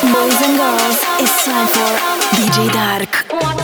Boys and girls, it's time for DJ Dark.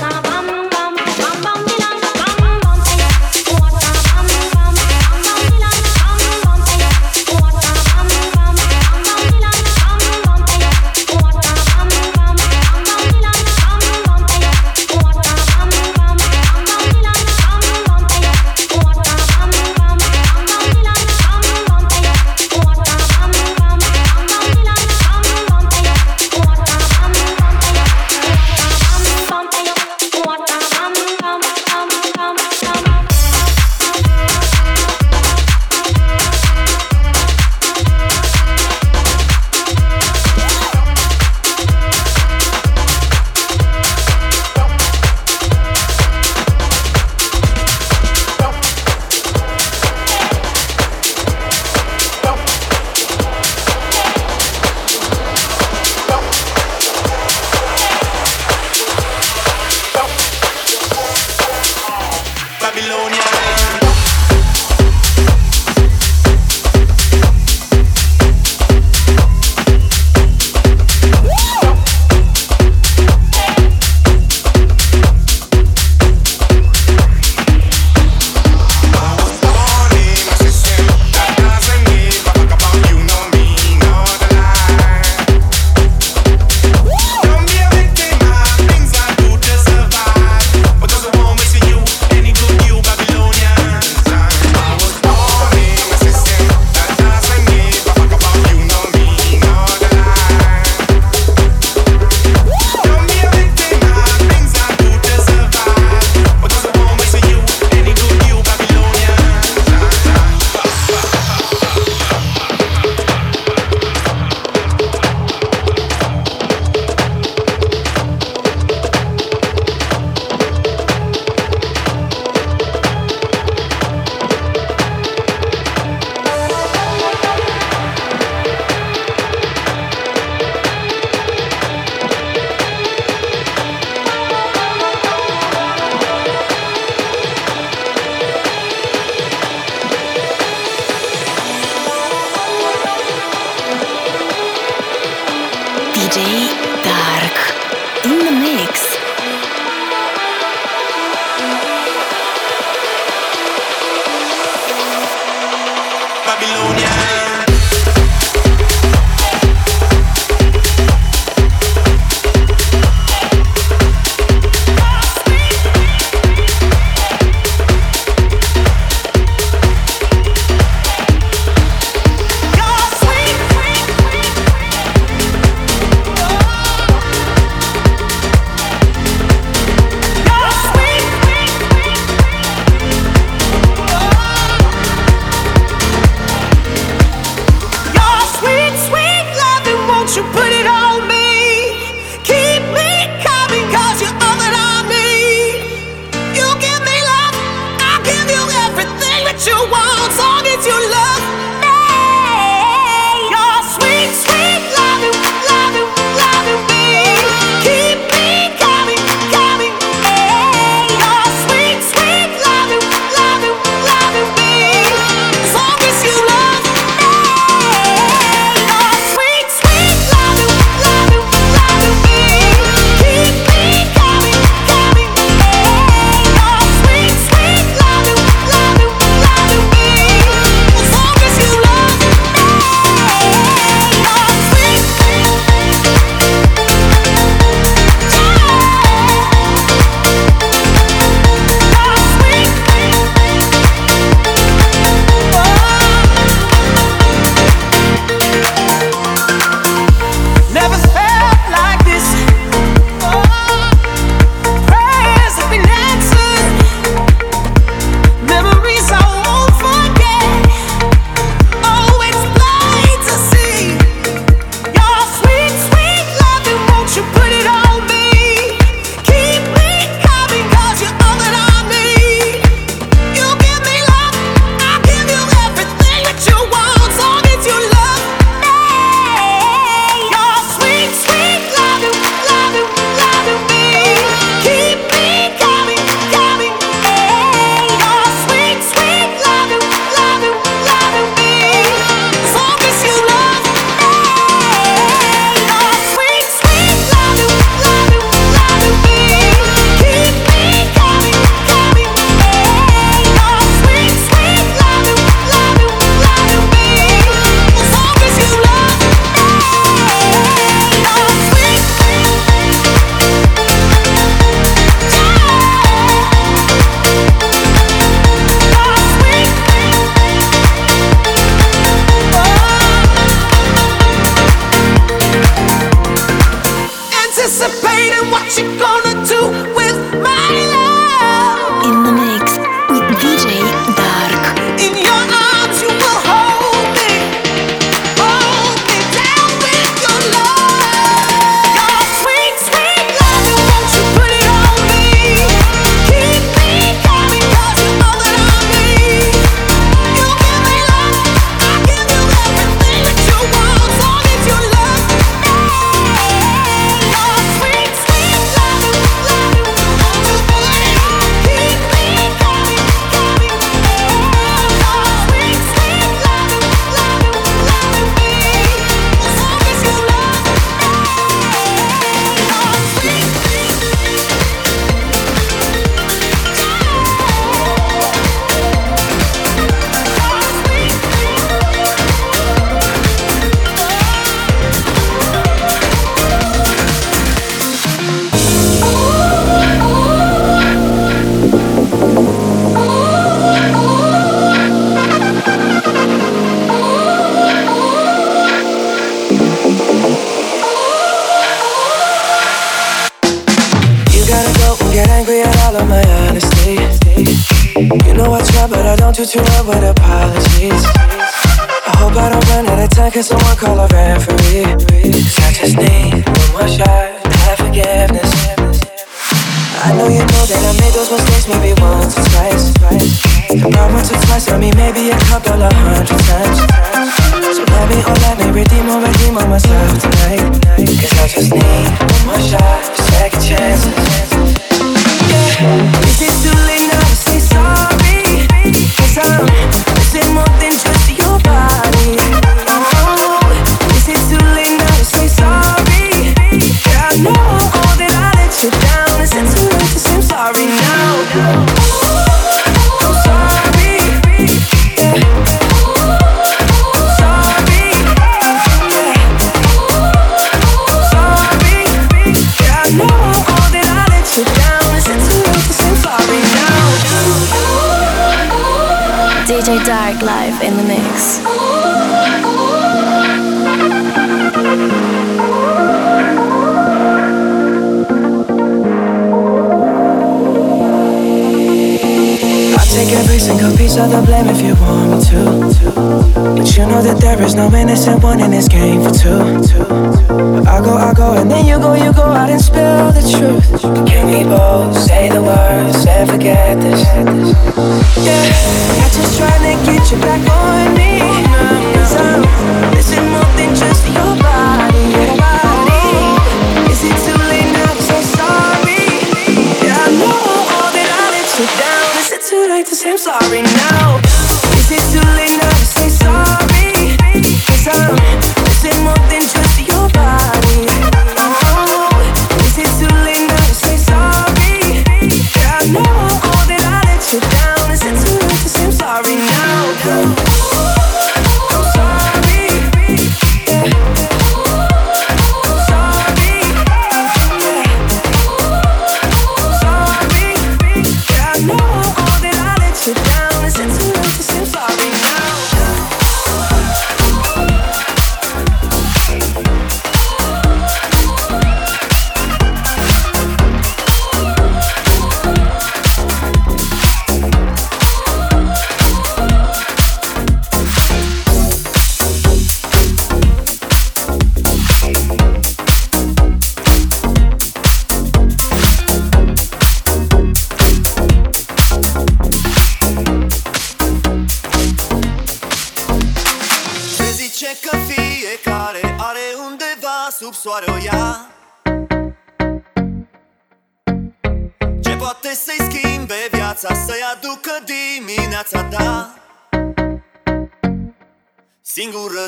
in this game.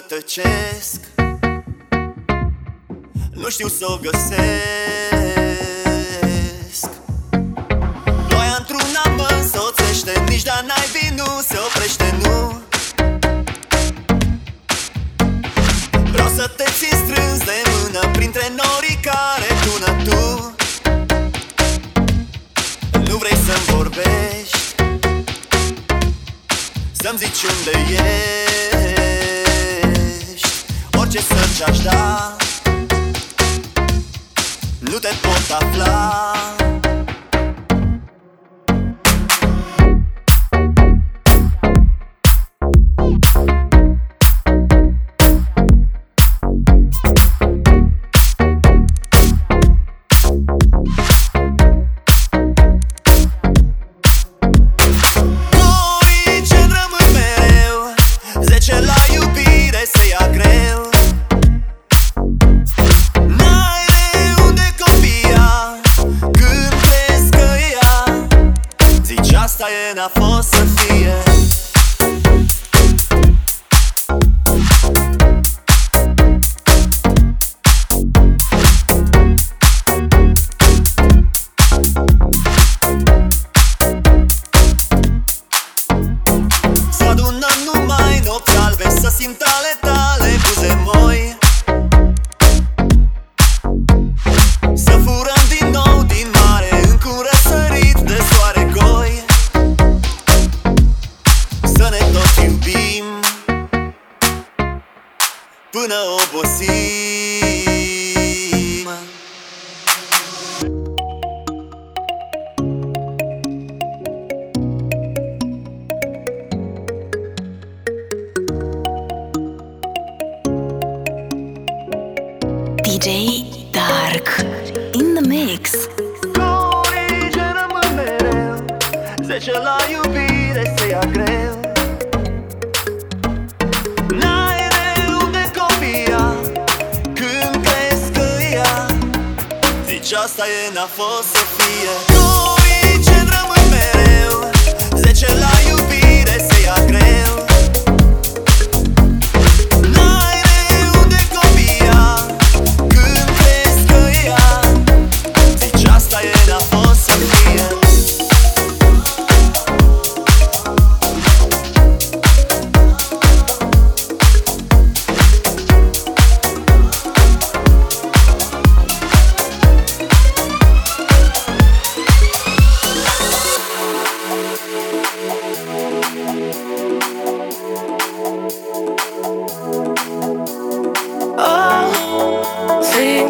tăcesc Nu știu să o găsesc. Doia într-una mă însoțește Nici de n-ai nu se oprește, nu. Vreau să te țin strâns de mână Printre norii care tună tu. Nu vrei să-mi vorbești Să-mi zici unde ești ce să aș da Nu te pot afla. And I fall.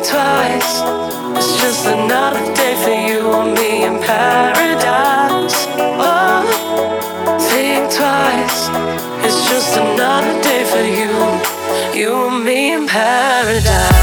twice. It's just another day for you and me in paradise. Oh, think twice. It's just another day for you, you and me in paradise.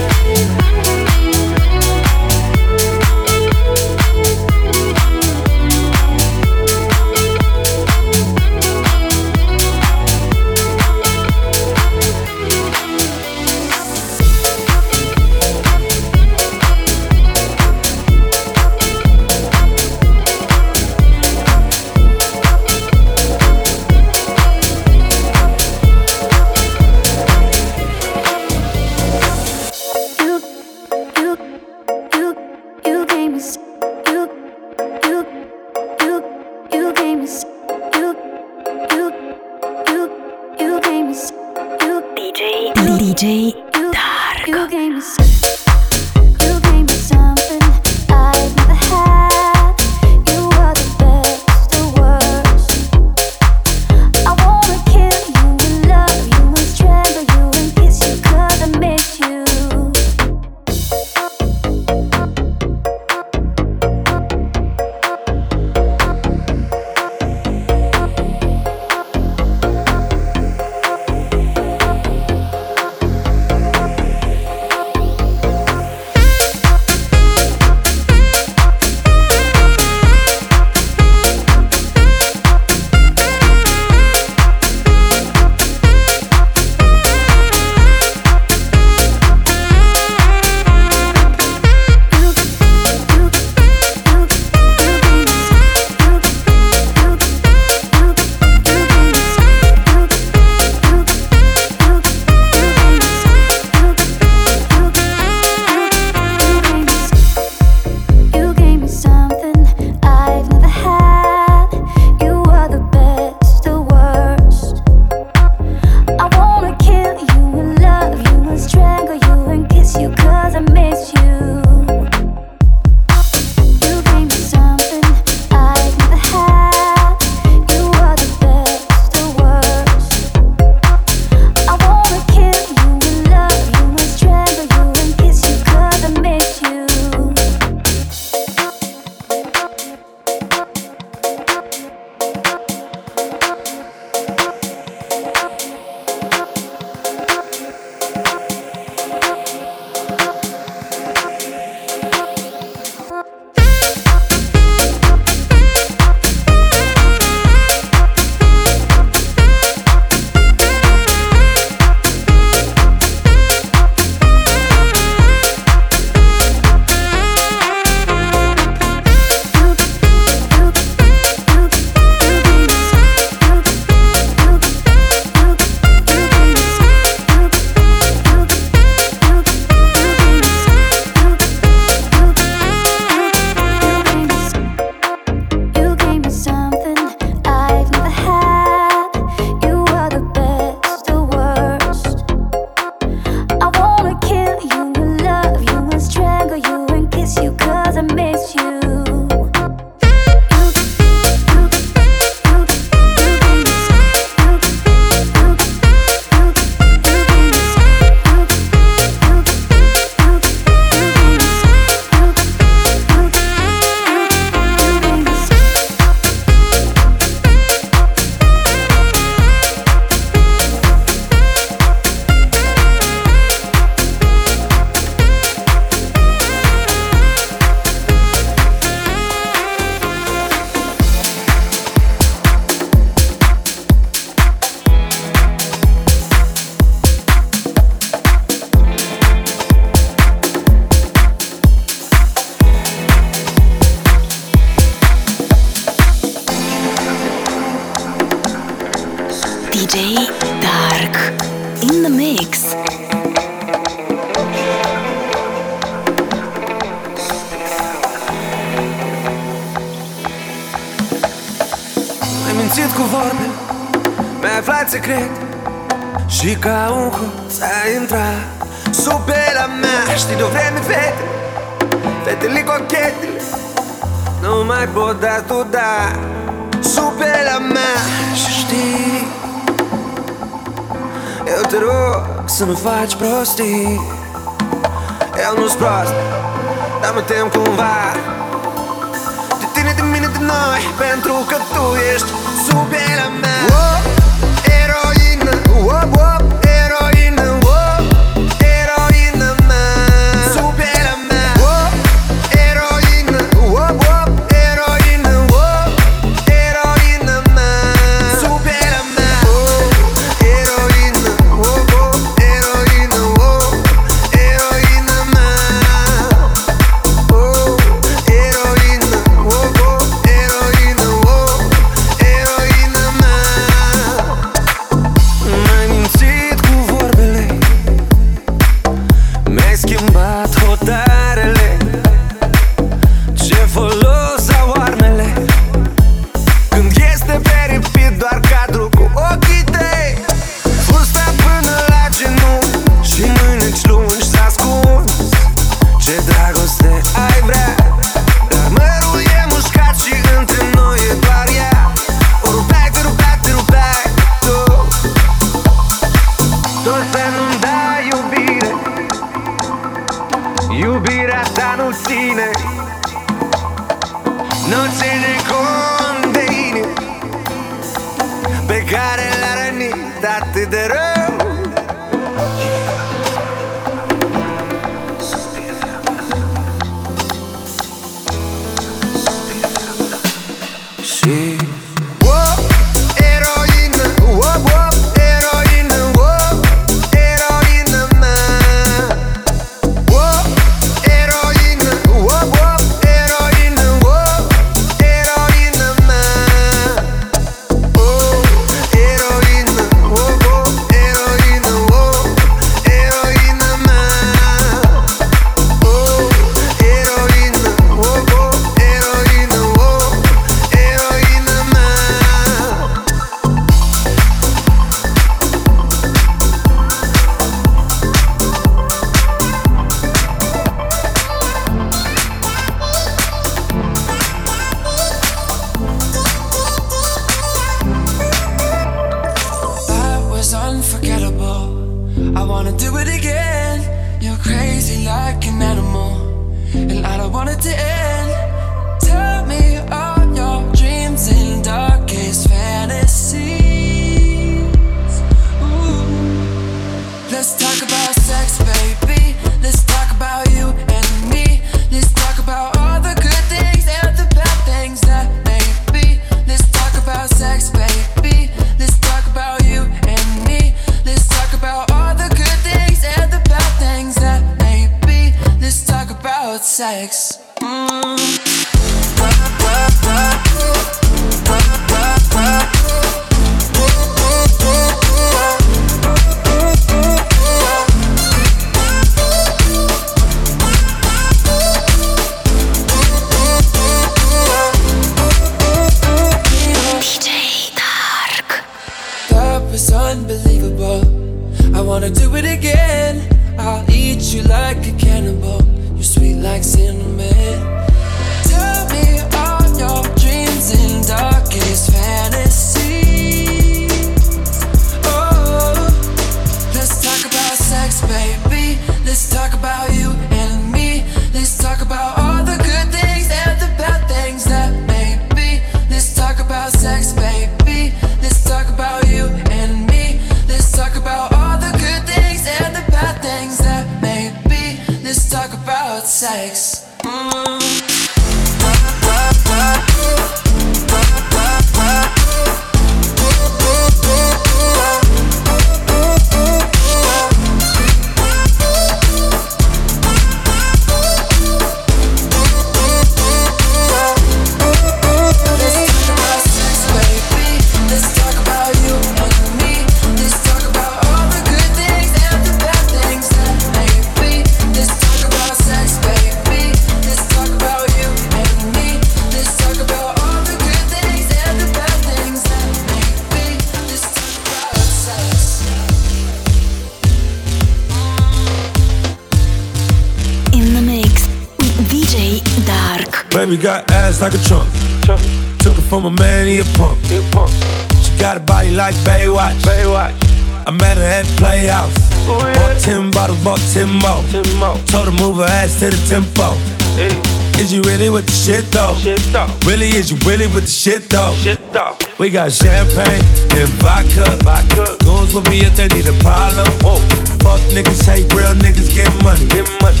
I met her at Playhouse. Oh, yeah. Bought 10 bottles, bought 10 more. 10 more. Told her move her ass to the tempo. Hey. Is you really with the shit though? Shit though. Really, is you really with the shit though? Shit though. We got champagne and vodka. Vodka. Goons with me if they need a problem. Whoa. Fuck niggas, hate real niggas get money. Get money.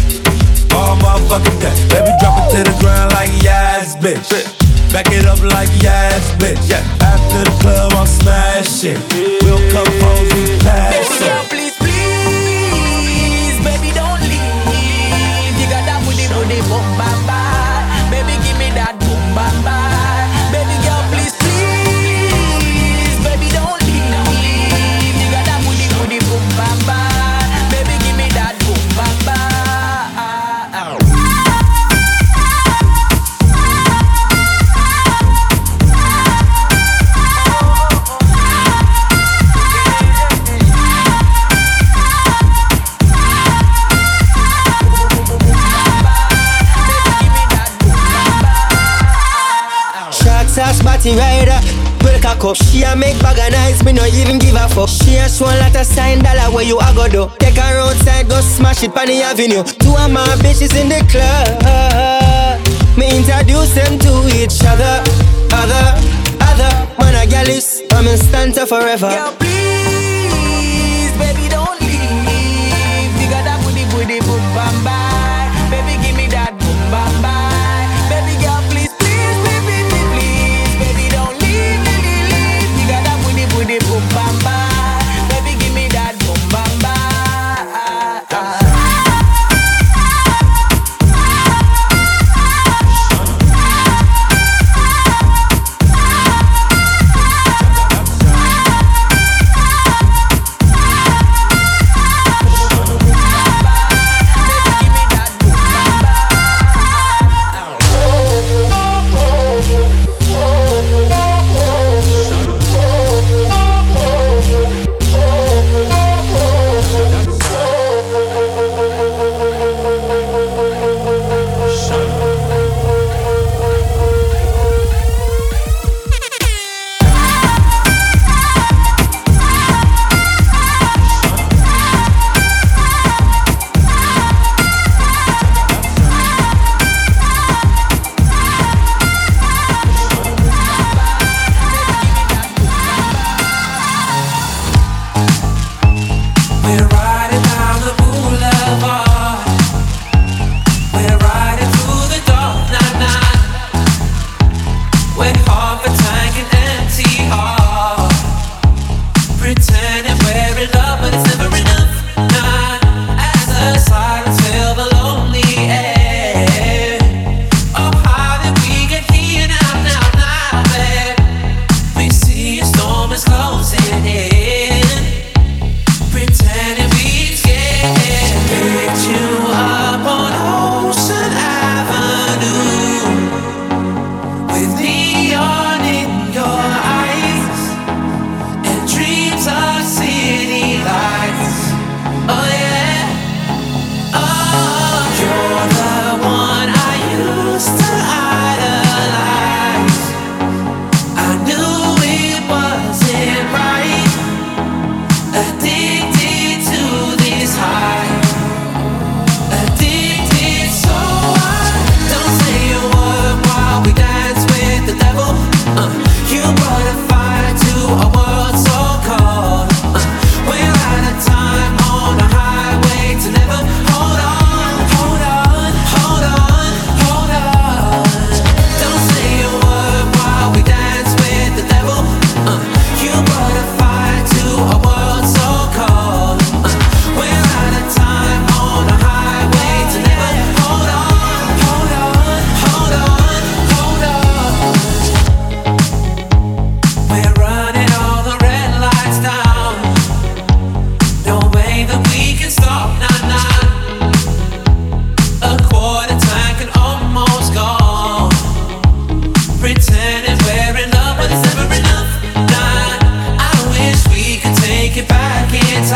All motherfucking day. Baby, drop it to the ground like yes, bitch. Back it up like yes, bitch. Yeah. After the club, I'm smashing. We'll come home, we pass it. Body rider. Well, cock up. She a make bag of nice, me no even give a fuck. She a show a lot of sign dollar where you a go do. Take her outside, go smash it on the avenue. Two of my bitches in the club. Me introduce them to each other, other, other. Man a gal is, I'm in stanza forever. Girl, please,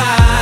Bye.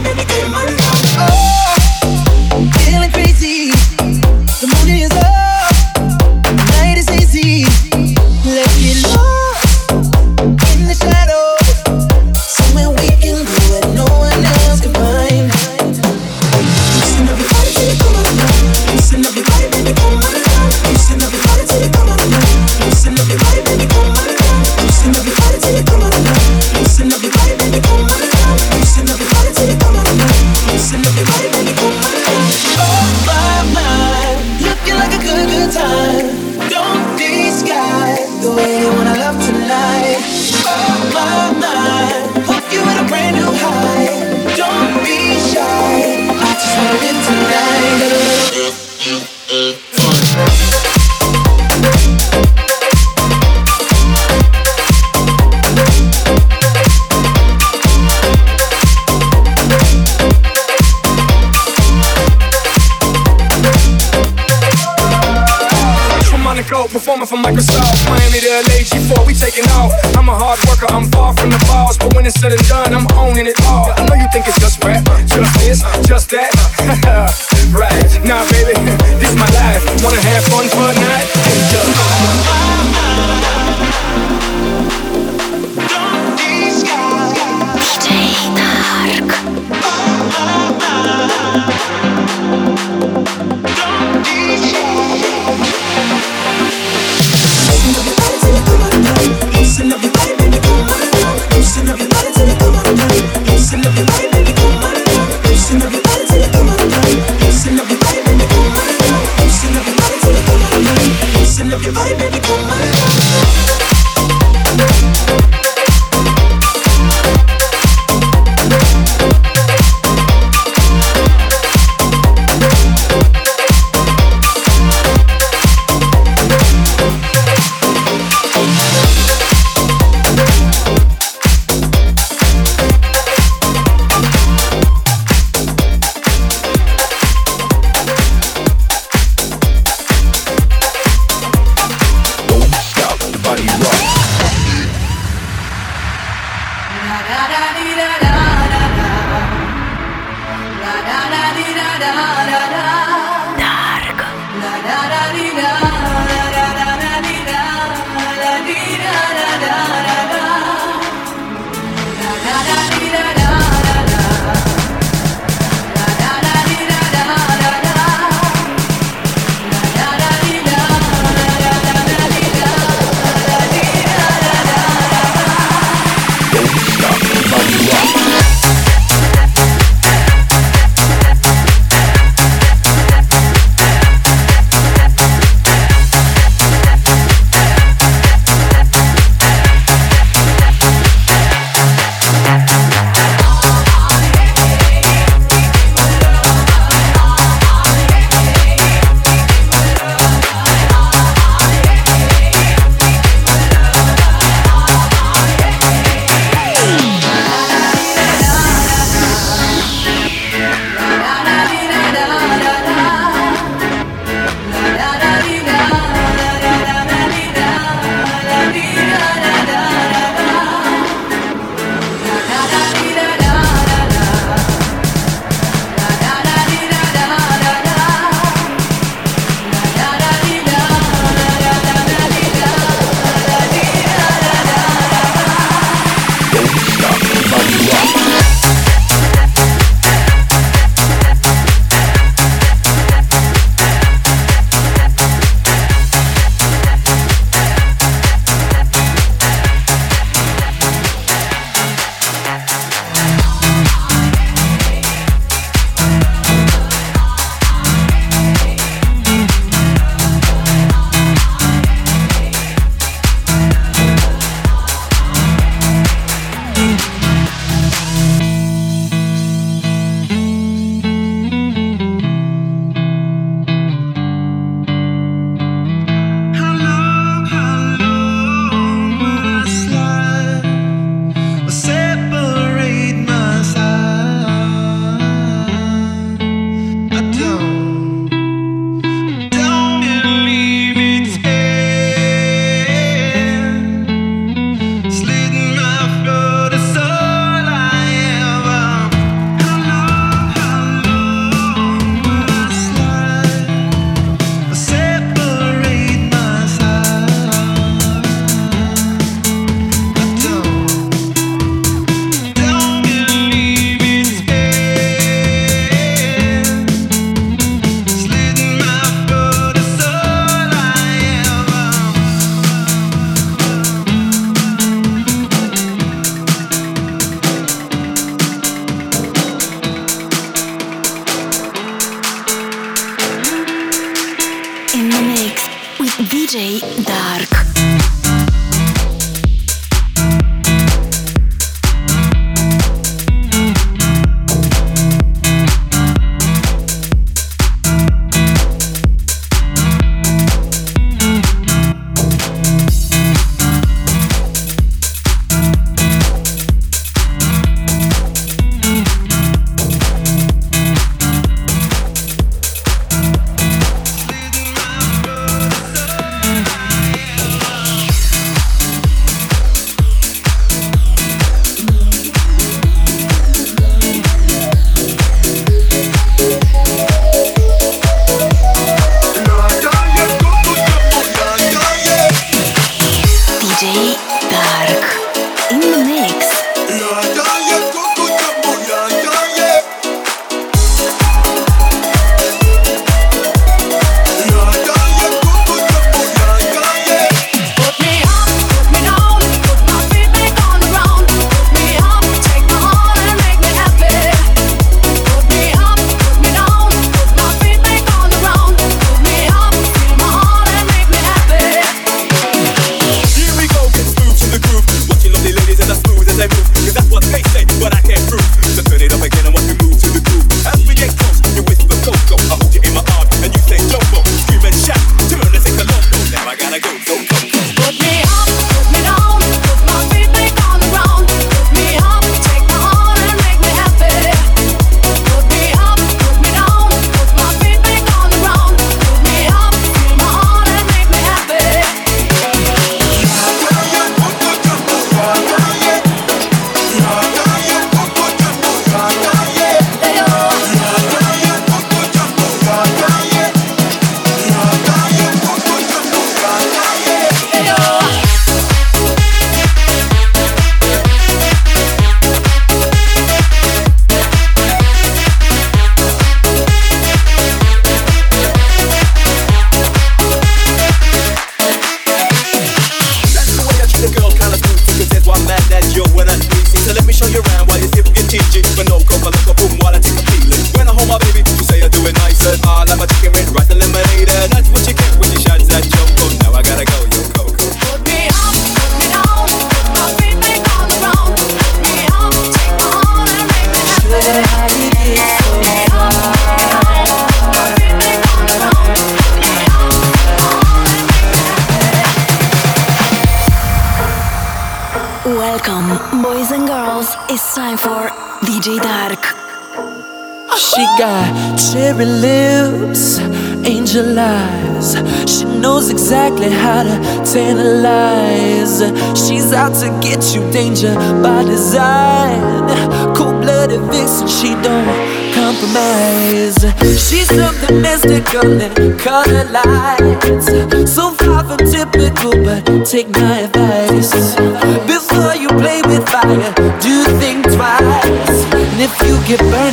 baby, baby, baby. DJ Dark. By design. Cold blooded vixen, she don't compromise. She's something mystical and color lights. So far from typical, but take my advice. Before you play with fire, do think twice. And if you get burned,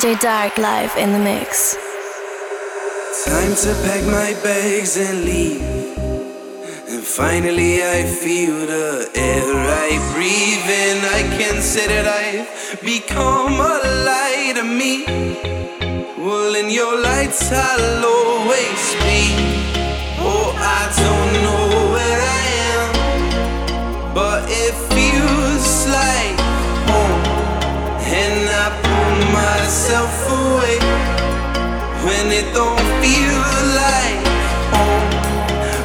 DJ Dark live in the mix. Time to pack my bags and leave. And finally, I feel the air I breathe in. I can say that I've become a light to me. Well, in your lights, I'll always be. Oh, I don't know where I am, but it myself away when it don't feel like home.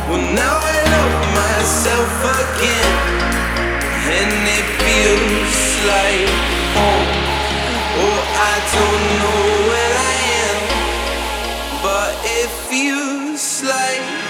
Well, now I love myself again, and it feels like home. Oh, I don't know where I am, but it feels like